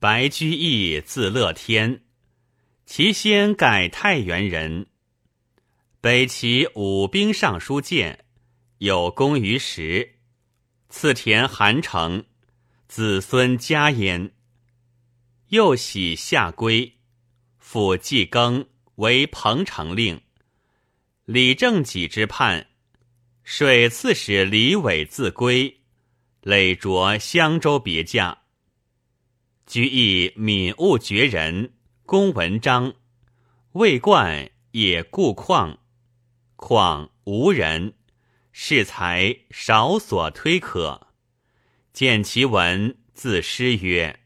白居易字乐天，其先改太原人。北齐武兵尚书监，有功于时，赐田韩城，子孙家焉。又喜下归，复季庚为彭城令。李正己之叛，水刺史李伟自归，累着襄州别驾。居易敏悟绝人，公文章，未冠也故旷，旷无人，适才少所推可。见其文，自诗曰：“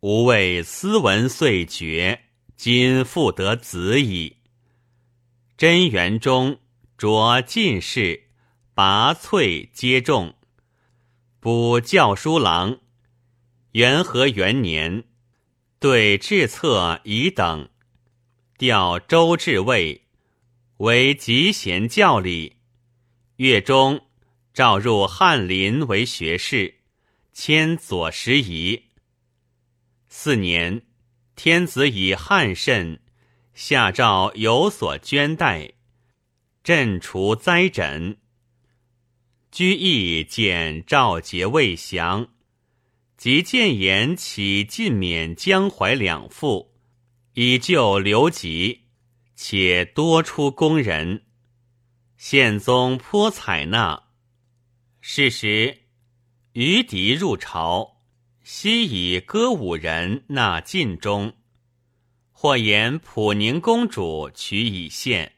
吾为斯文遂绝，今复得子矣。”贞元中着进士，拔萃皆中，补教书郎。元和元年，对制策乙等，调周至尉，为集贤教理。月中，召入翰林为学士，迁左拾遗。四年，天子以汉甚，下诏有所捐代，朕除灾诊。居易见赵节未降。即谏言起尽免江淮两赋，以救刘吉，且多出宫人。宪宗颇采纳。是时，余敌入朝，悉以歌舞人纳晋中，或言普宁公主取以献，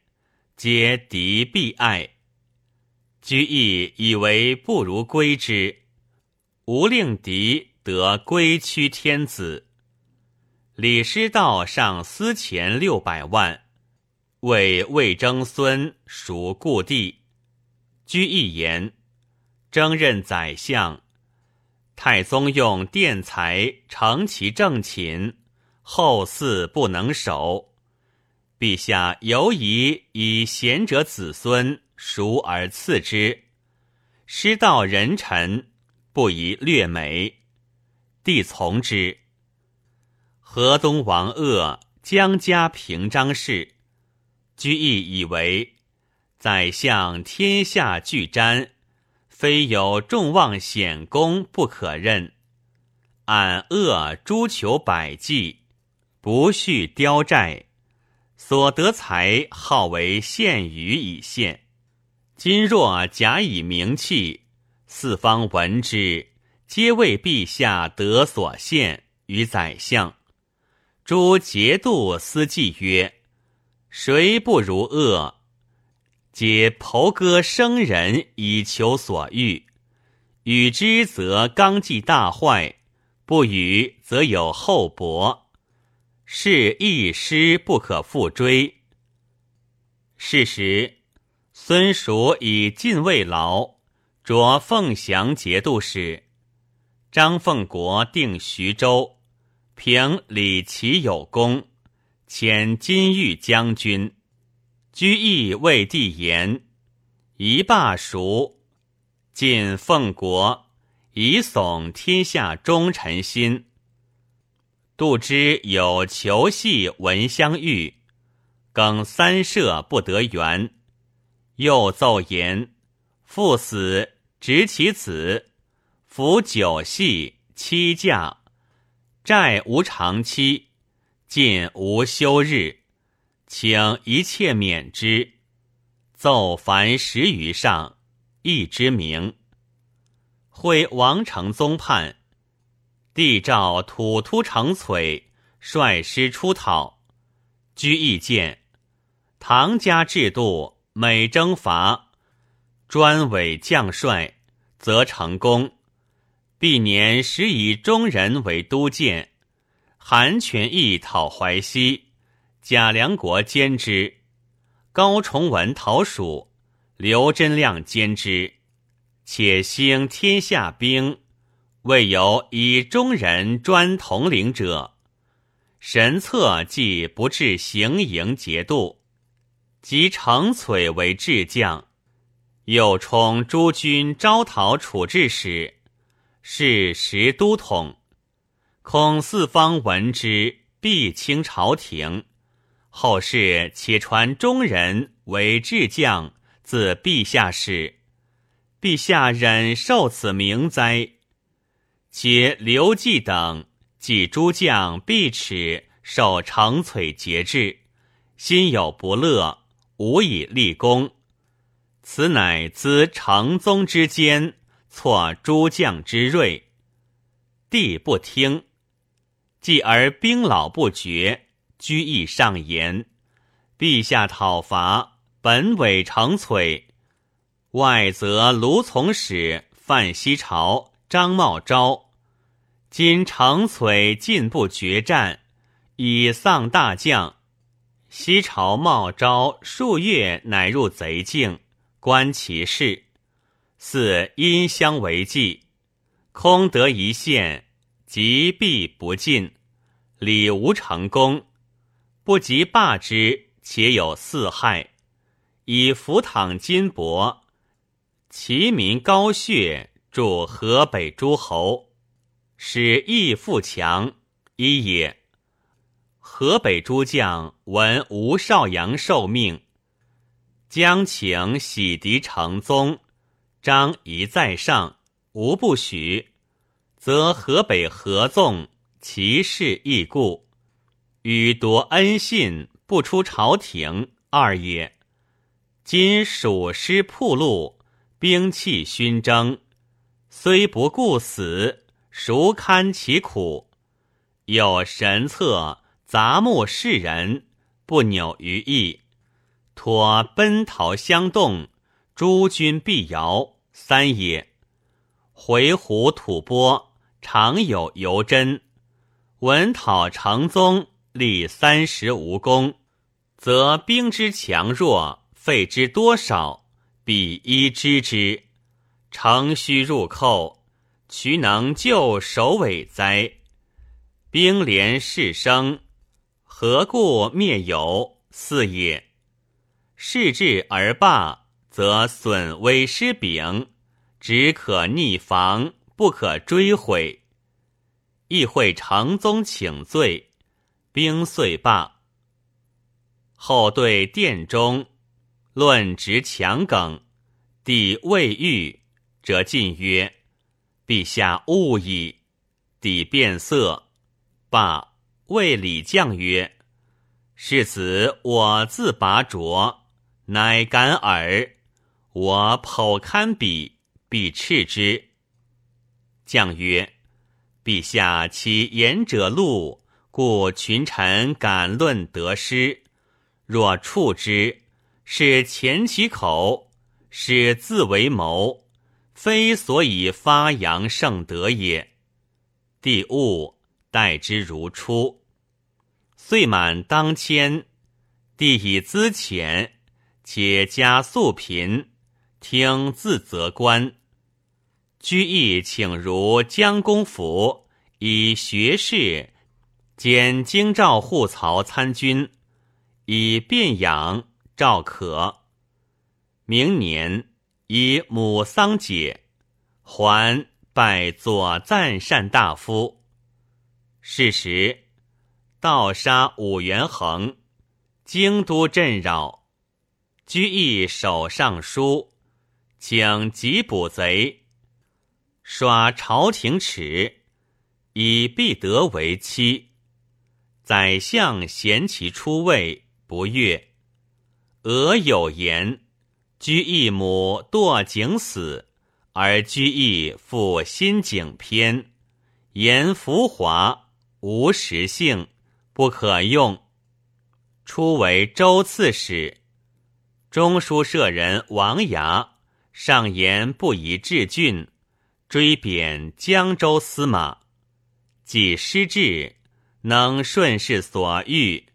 皆敌必爱。居易以为不如归之，无令敌。得归屈天子，李师道上私钱六百万，为魏征孙赎故地。居一言，征任宰相，太宗用殿才承其正寝，后嗣不能守。陛下犹宜以贤者子孙熟而赐之，师道人臣不宜略美。帝从之。河东王鄂江家平章事，居易以为宰相天下俱瞻，非有众望显功不可任。俺鄂诛求百计，不恤雕寨，所得财号为献于以献。今若假以名器，四方闻之。皆为陛下得所献于宰相。诸节度司祭曰：“谁不如恶？皆剖割生人以求所欲。与之则纲纪大坏，不与则有后薄。是一失不可复追。”是时，孙叔以禁卫劳，着凤翔节度使。张凤国定徐州，凭李齐有功，遣金玉将军。居易为帝言，一罢蜀，进凤国，以耸天下忠臣心。杜之有求系闻相遇，耿三舍不得援，又奏言，父死，执其子。服九系七驾，债无长期，尽无休日，请一切免之。奏凡十余上，一之名。会王承宗叛，帝诏土突成璀率师出讨。居易见唐家制度，每征伐，专委将帅，则成功。历年时以中人为都监，韩全义讨淮西，贾良国兼之；高崇文讨蜀，刘真亮兼之。且兴天下兵，未有以中人专统领者。神策既不至行营节度，即程璀为智将，又充诸军招讨处置使。是时都统，恐四方闻之，必倾朝廷。后世且传中人为智将，自陛下始。陛下忍受此名哉？且刘季等即诸将必耻，受长璀节制，心有不乐，无以立功。此乃资成宗之间，挫诸将之锐。帝不听，继而兵老不绝，居易上言：陛下讨伐，本委承璀，外则卢从史、范希朝、张茂昭。今承璀进不决战，已丧大将。西朝茂昭数月乃入贼境。观其事，似因相为计，空得一线，即必不进，礼无成功，不及罢之，且有四害，以服躺金帛，其民高血，助河北诸侯，使义富强，一也。河北诸将闻吴少阳受命。将请洗涤成宗，张仪在上，无不许，则河北合纵，其势亦故，与夺恩信，不出朝廷二也。今蜀师铺路，兵器熏蒸，虽不顾死，孰堪其苦？有神策杂木世人，不扭于义。托奔逃相动，诸军必摇三也。回鹘吐蕃常有游真，闻讨成宗，立三十无功，则兵之强弱，费之多少，必一知之。诚须入寇，渠能救首尾哉？兵连势生，何故灭友？四也。是至而罢，则损威失柄，只可逆防，不可追悔。亦会成宗请罪，兵遂罢。后对殿中论执强梗，帝未遇，则进曰：“陛下误矣。”帝变色，罢。谓李将曰：“世子我自拔擢。”乃敢耳！我剖堪比，必斥之。将曰：“陛下其言者路，故群臣敢论得失。若触之，是前其口，是自为谋，非所以发扬圣德也。”帝悟，待之如初。岁满当迁，帝以资遣。且加素贫，听自责官。居易请如江公府，以学士兼京兆护曹参军，以便养赵可。明年以母丧解，还拜左赞善大夫。是时，盗杀武元衡，京都震扰。居易守尚书，请缉捕贼，刷朝廷耻，以必得为妻。宰相嫌其出位，不悦。俄有言：居易母堕井死，而居易复新井篇，言浮华，无实性，不可用。初为州刺史。中书舍人王涯上言不宜治郡，追贬江州司马。既失志，能顺势所欲，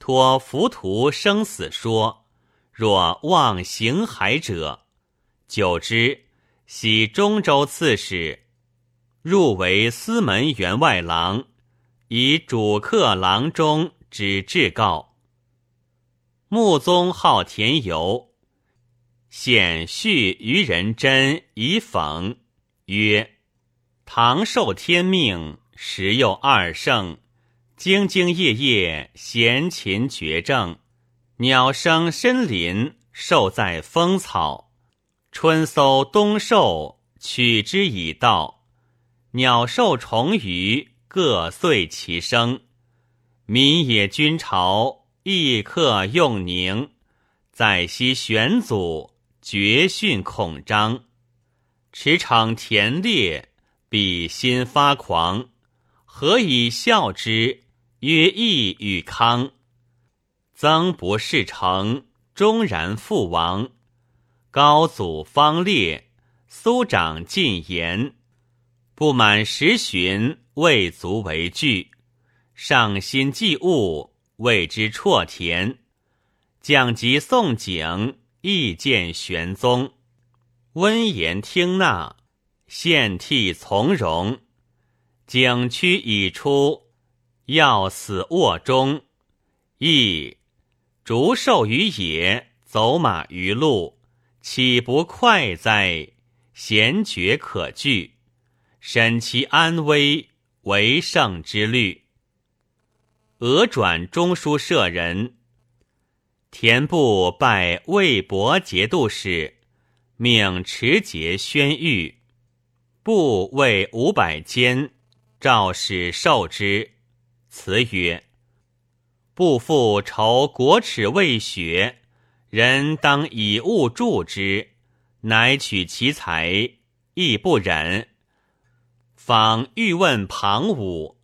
托浮屠生死说。若望行海者，久之，徙中州刺史，入为司门员外郎，以主客郎中之至告。穆宗好田游，显叙愚人真以讽曰：“唐受天命，时又二圣，兢兢业业，闲勤绝政。鸟声深林，兽在风草。春搜冬狩，取之以道。鸟兽虫鱼，各遂其生。民野君朝，亦克用宁。在昔玄祖，绝训恐张。驰骋田猎，比心发狂。何以笑之？曰义与康。曾不事成，终然父亡。高祖方烈，苏长进言。不满十旬，未足为惧。上心祭物，谓之辍田。降及宋景，意见玄宗。温言听纳，献替从容。景区已出，要死卧中。亦。逐兽于野，走马于路，岂不快哉？贤绝可惧，审其安危，为圣之虑。俄转中书舍人，田部拜魏博节度使，命持节宣谕，部为五百监，诏使受之。辞曰。不复愁国耻未雪，人当以物助之，乃取其财，亦不忍。访欲问庞武，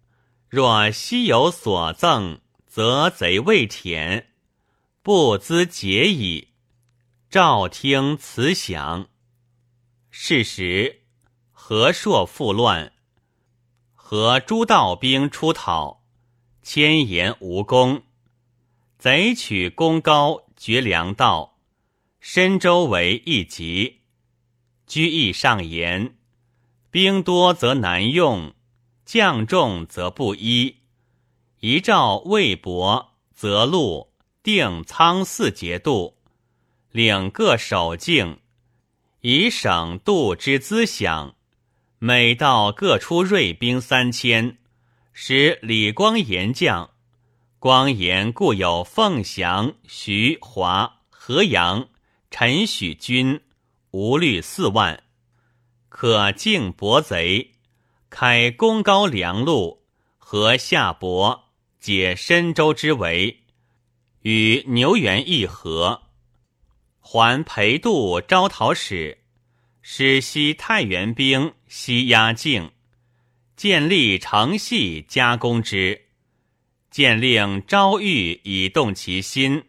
若昔有所赠，则贼未舔，不资节矣。赵听此响。是时，何硕复乱，和诸道兵出讨。千言无功，贼取功高，绝粮道，深州为一急。居易上言：兵多则难用，将众则不依。一诏魏博、则路、定仓四节度，领各守境，以省度之资饷，每道各出锐兵三千。使李光炎将，光炎故有凤翔、徐华、河阳、陈许军，无虑四万，可敬伯贼，开功高梁路，和夏伯，解深州之围，与牛原议和，还裴度招讨使，使西太原兵西压境。建立城系加工之，见令昭谕以动其心，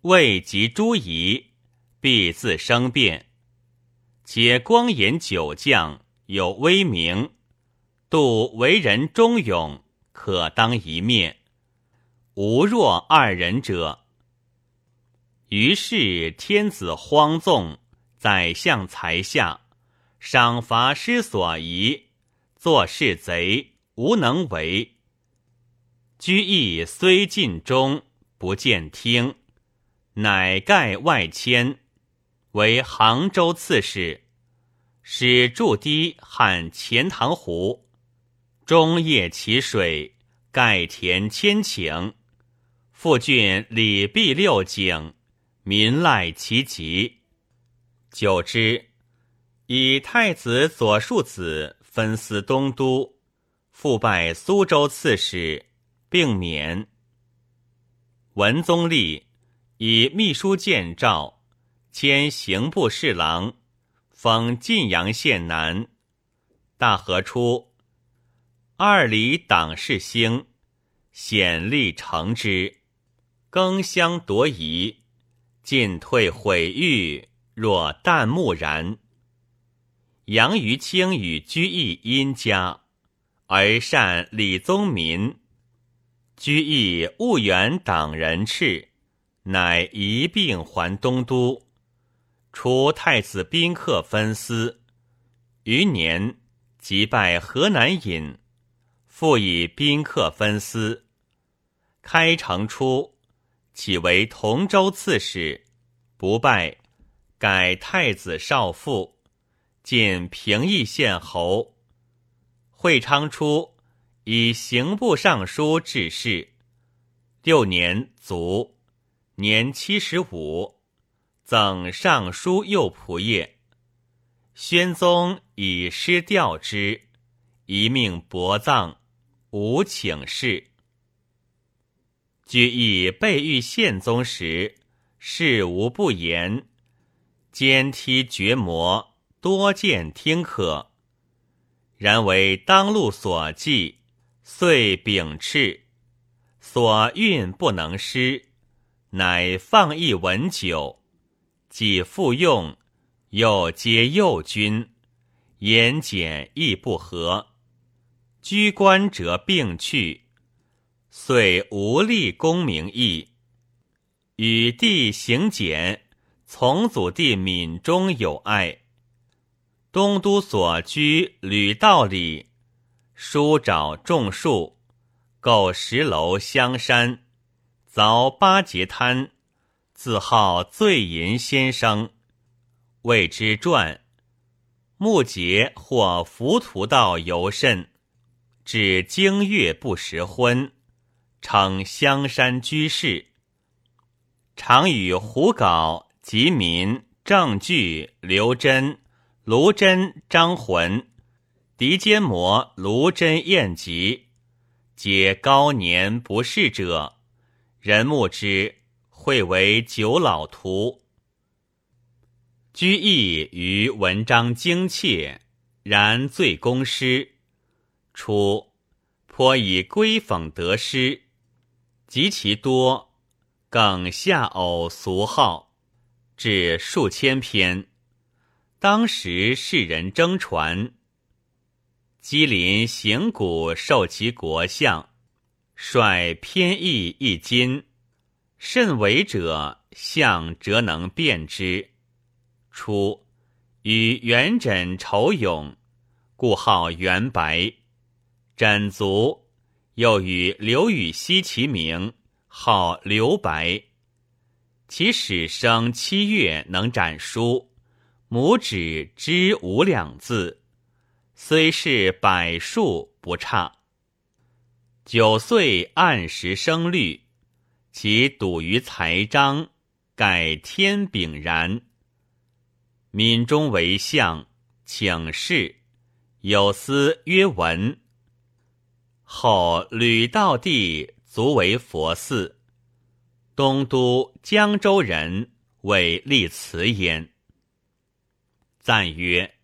未及诸夷，必自生变。且光颜九将有威名，度为人忠勇，可当一面。无若二人者。于是天子荒纵，宰相才下，赏罚失所宜。做事贼无能为，居易虽尽忠，不见听，乃盖外迁，为杭州刺史，使筑堤汉钱塘湖，中夜起水，盖田千顷，复郡礼毕六井，民赖其疾。久之，以太子左庶子。分司东都，复拜苏州刺史，并免。文宗立以秘书见诏，兼刑部侍郎，封晋阳县男。大和初，二里党事兴，显力成之，更相夺夷，进退毁誉，若旦暮然。杨于清与居易殷家，而善李宗民。居易务远党人斥，乃一并还东都。除太子宾客分司，余年即拜河南尹，复以宾客分司。开城初，起为同州刺史，不拜，改太子少傅。进平邑县侯，会昌初，以刑部尚书致仕，六年卒，年七十五，赠尚书右仆射。宣宗以诗吊之，一命薄葬，无请示。居易被遇宪宗时，事无不言，兼梯绝磨，多见听可。然为当路所记，遂秉斥，所运不能失，乃放逸文酒，既复用。又皆右军，言简亦不合，居官者并去，遂无立功名义。与弟行简，从祖弟闽中有爱。东都所居吕道里，书找种树，构石楼香山，凿八节滩，自号醉吟先生。谓之传，木节或浮屠道尤甚，至经月不食荤，称香山居士。常与胡杲、吉民、郑据、刘真、卢真、张浑、狄坚摩、卢真晏集，皆高年不仕者，人目之，会为九老图。居易于文章精切，然最公诗。初颇以归讽得失，及其多，更下偶俗号，至数千篇。当时世人争传。吉林行古受其国相，率偏义一金，甚为者，相则能辨之。初，与元稹仇勇，故号元白。枕卒，又与刘禹锡齐名，号刘白。其始生七月，能展书，拇指知五两字，虽是百数不差。九岁按时生律，其笃于才章，盖天炳然。闽中为相，请示，有司曰文。后吕道地卒为佛寺，东都江州人为立祠焉。赞曰：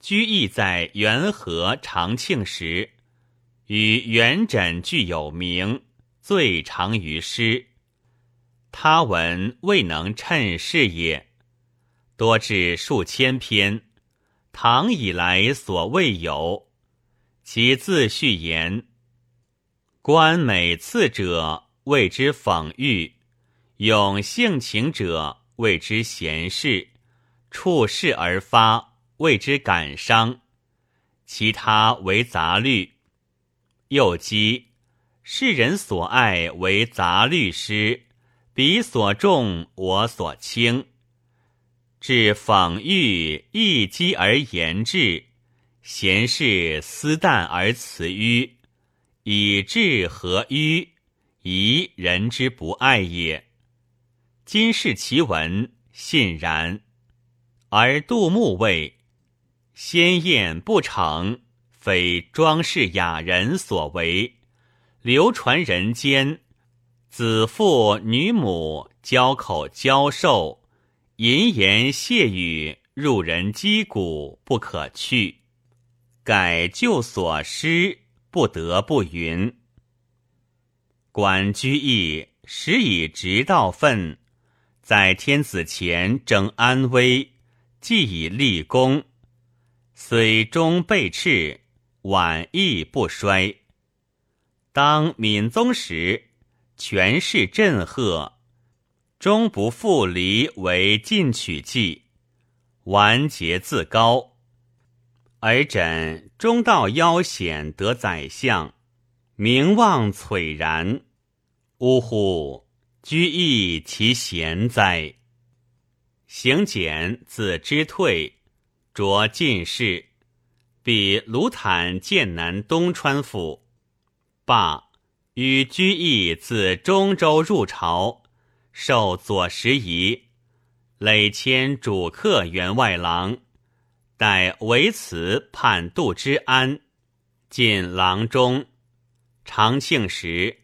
居易在元和长庆时，与元稹俱有名，最长于诗。他文未能称世也。多至数千篇，唐以来所未有。其自序言：“观美次者谓之讽喻，咏性情者谓之闲事，触事而发谓之感伤，其他为杂律。又讥世人所爱为杂律诗，彼所重我所轻。”至讽喻一机而言志，贤士思淡而辞迂，以志何迂，疑人之不爱也。今视其文，信然。而杜牧谓：“鲜艳不成，非装饰雅人所为，流传人间。子父女母交口交授。”淫言亵语，入人击骨，不可去。改旧所失，不得不云。管居易时以直道愤，在天子前争安危，既以立功，虽终被斥，晚意不衰。当敏宗时，权势震赫。终不复离为进取计，顽节自高，而枕中道腰险得宰相，名望璀然。呜呼！居易其贤哉！行简自之退，着进士，比卢坦剑南东川府。罢，与居易自中州入朝，受左拾遗，累迁主客员外郎，待为此判杜之安，进郎中。长庆时，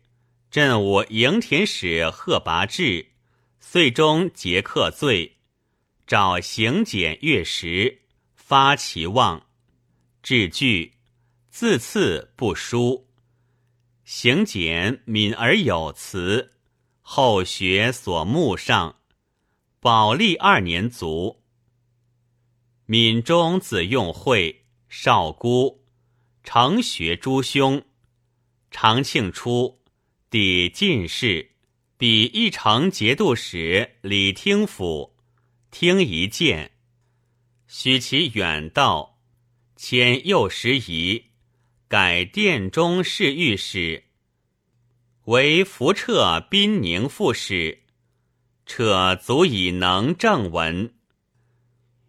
镇武营田使贺拔志，岁中结客罪，召行检月时，发其望，至句，自赐不书。行检敏而有辞，后学所慕上。宝历二年卒。闽中子用会少孤，成学诸兄。长庆初，抵进士，比一城节度使李听府，听一见，许其远道，迁右拾遗。改殿中侍御史，为福彻宾宁副使，彻足以能正文。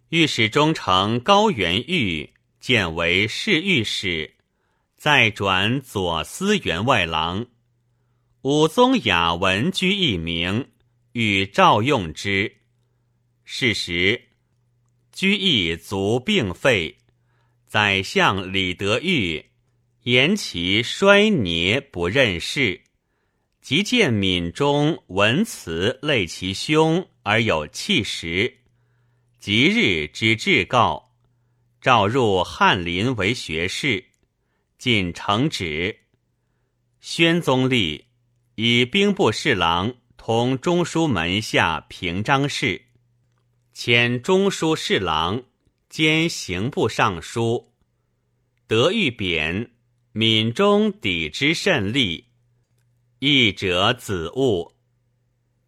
御史中丞高元玉见为侍御史，再转左司员外郎。武宗雅文居一名，与赵用之。是时，居易卒病废，宰相李德裕。言其衰年不任事，即见闽中文辞类其兄而有气实，即日之至告，召入翰林为学士，进承旨。宣宗立以兵部侍郎同中书门下平章事，迁中书侍郎兼刑部尚书，德育贬。闽中抵之甚利，译者子务。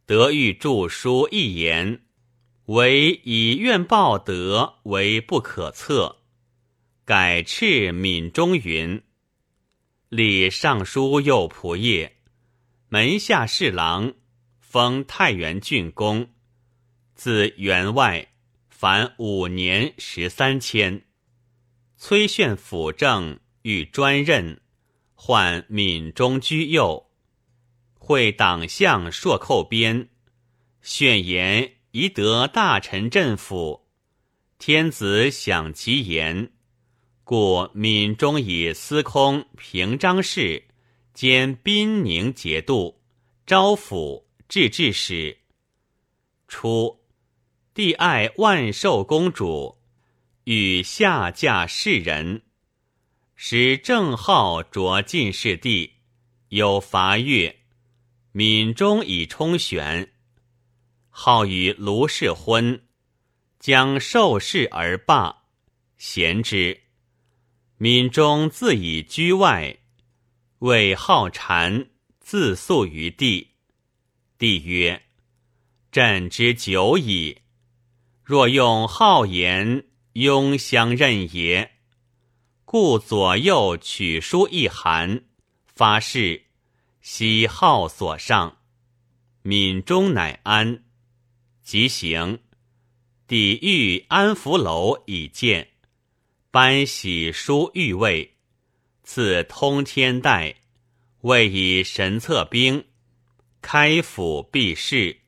德育著书一言，惟以怨报德为不可测。改斥闽中云：礼尚书右仆射，门下侍郎，封太原郡公，自员外，凡五年十三千。崔炫辅政。欲专任，唤闽中居右，会党项硕寇边，宣言宜得大臣镇抚，天子享其言，故闽中以司空平章事兼宾宁节度，招抚制置使。初，帝爱万寿公主，与下嫁士人。使正号着进士第，有伐越，闽中以充选，号与卢氏婚，将受事而罢，贤之。闽中自以居外，谓好禅，自诉于帝。帝曰：“朕之久矣，若用好言，庸相任也。”故左右取书一函，发誓，喜号所上。闽中乃安，即行。抵御安福楼以见，颁喜书御位，赐通天带，位以神策兵，开府避世，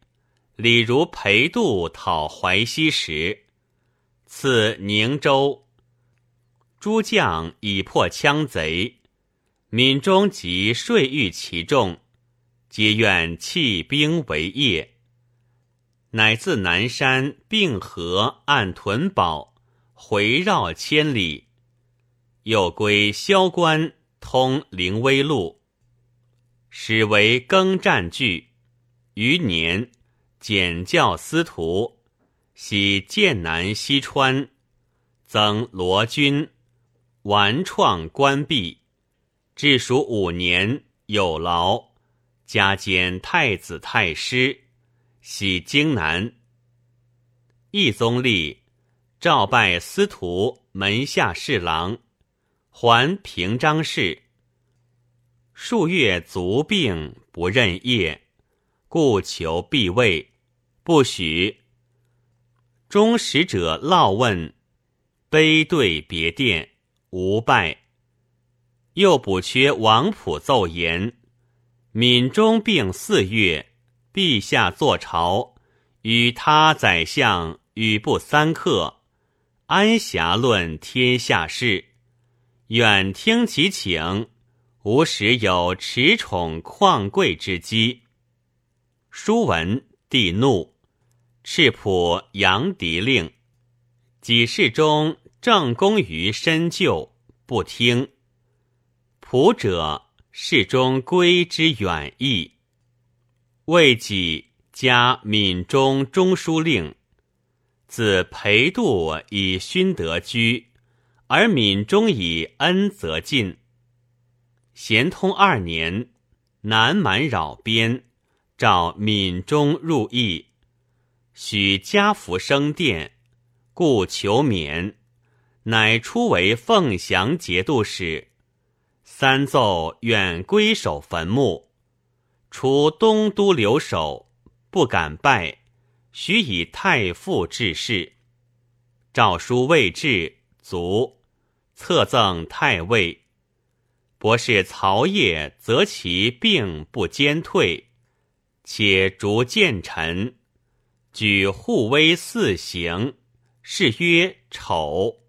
李如裴度讨淮西时，赐宁州。诸将已破羌贼，闽中即税欲其众，皆愿弃兵为业。乃自南山并河按屯堡，回绕千里，又归萧关通灵威路，始为耕战具。余年减教司徒，徙剑南西川，增罗军。完创关闭，至属五年，有劳，加兼太子太师，徙京南。义宗立，召拜司徒门下侍郎，还平章事。数月卒病，不任业，故求避位，不许。中使者烙问，悲对别殿。无拜，又补缺王普奏言：闽中病四月，陛下坐朝，与他宰相语不三刻，安暇论天下事。远听其请，吾时有持宠旷贵之机。书文帝怒，敕普扬敌令。几事中正功于深究，不听。仆者，事中归之远矣。为己加闽中中书令，自裴度以勋得居。而闽中以恩则进。咸通二年，南蛮扰边，召闽中入邑，许家福生殿，故求免，乃出为凤翔节度使。三奏愿归守坟墓，除东都留守，不敢拜，许以太傅致仕。诏书未至，卒。册赠太尉，博士曹业，则其病不坚退，且逐谏臣，举护威四行，是曰丑。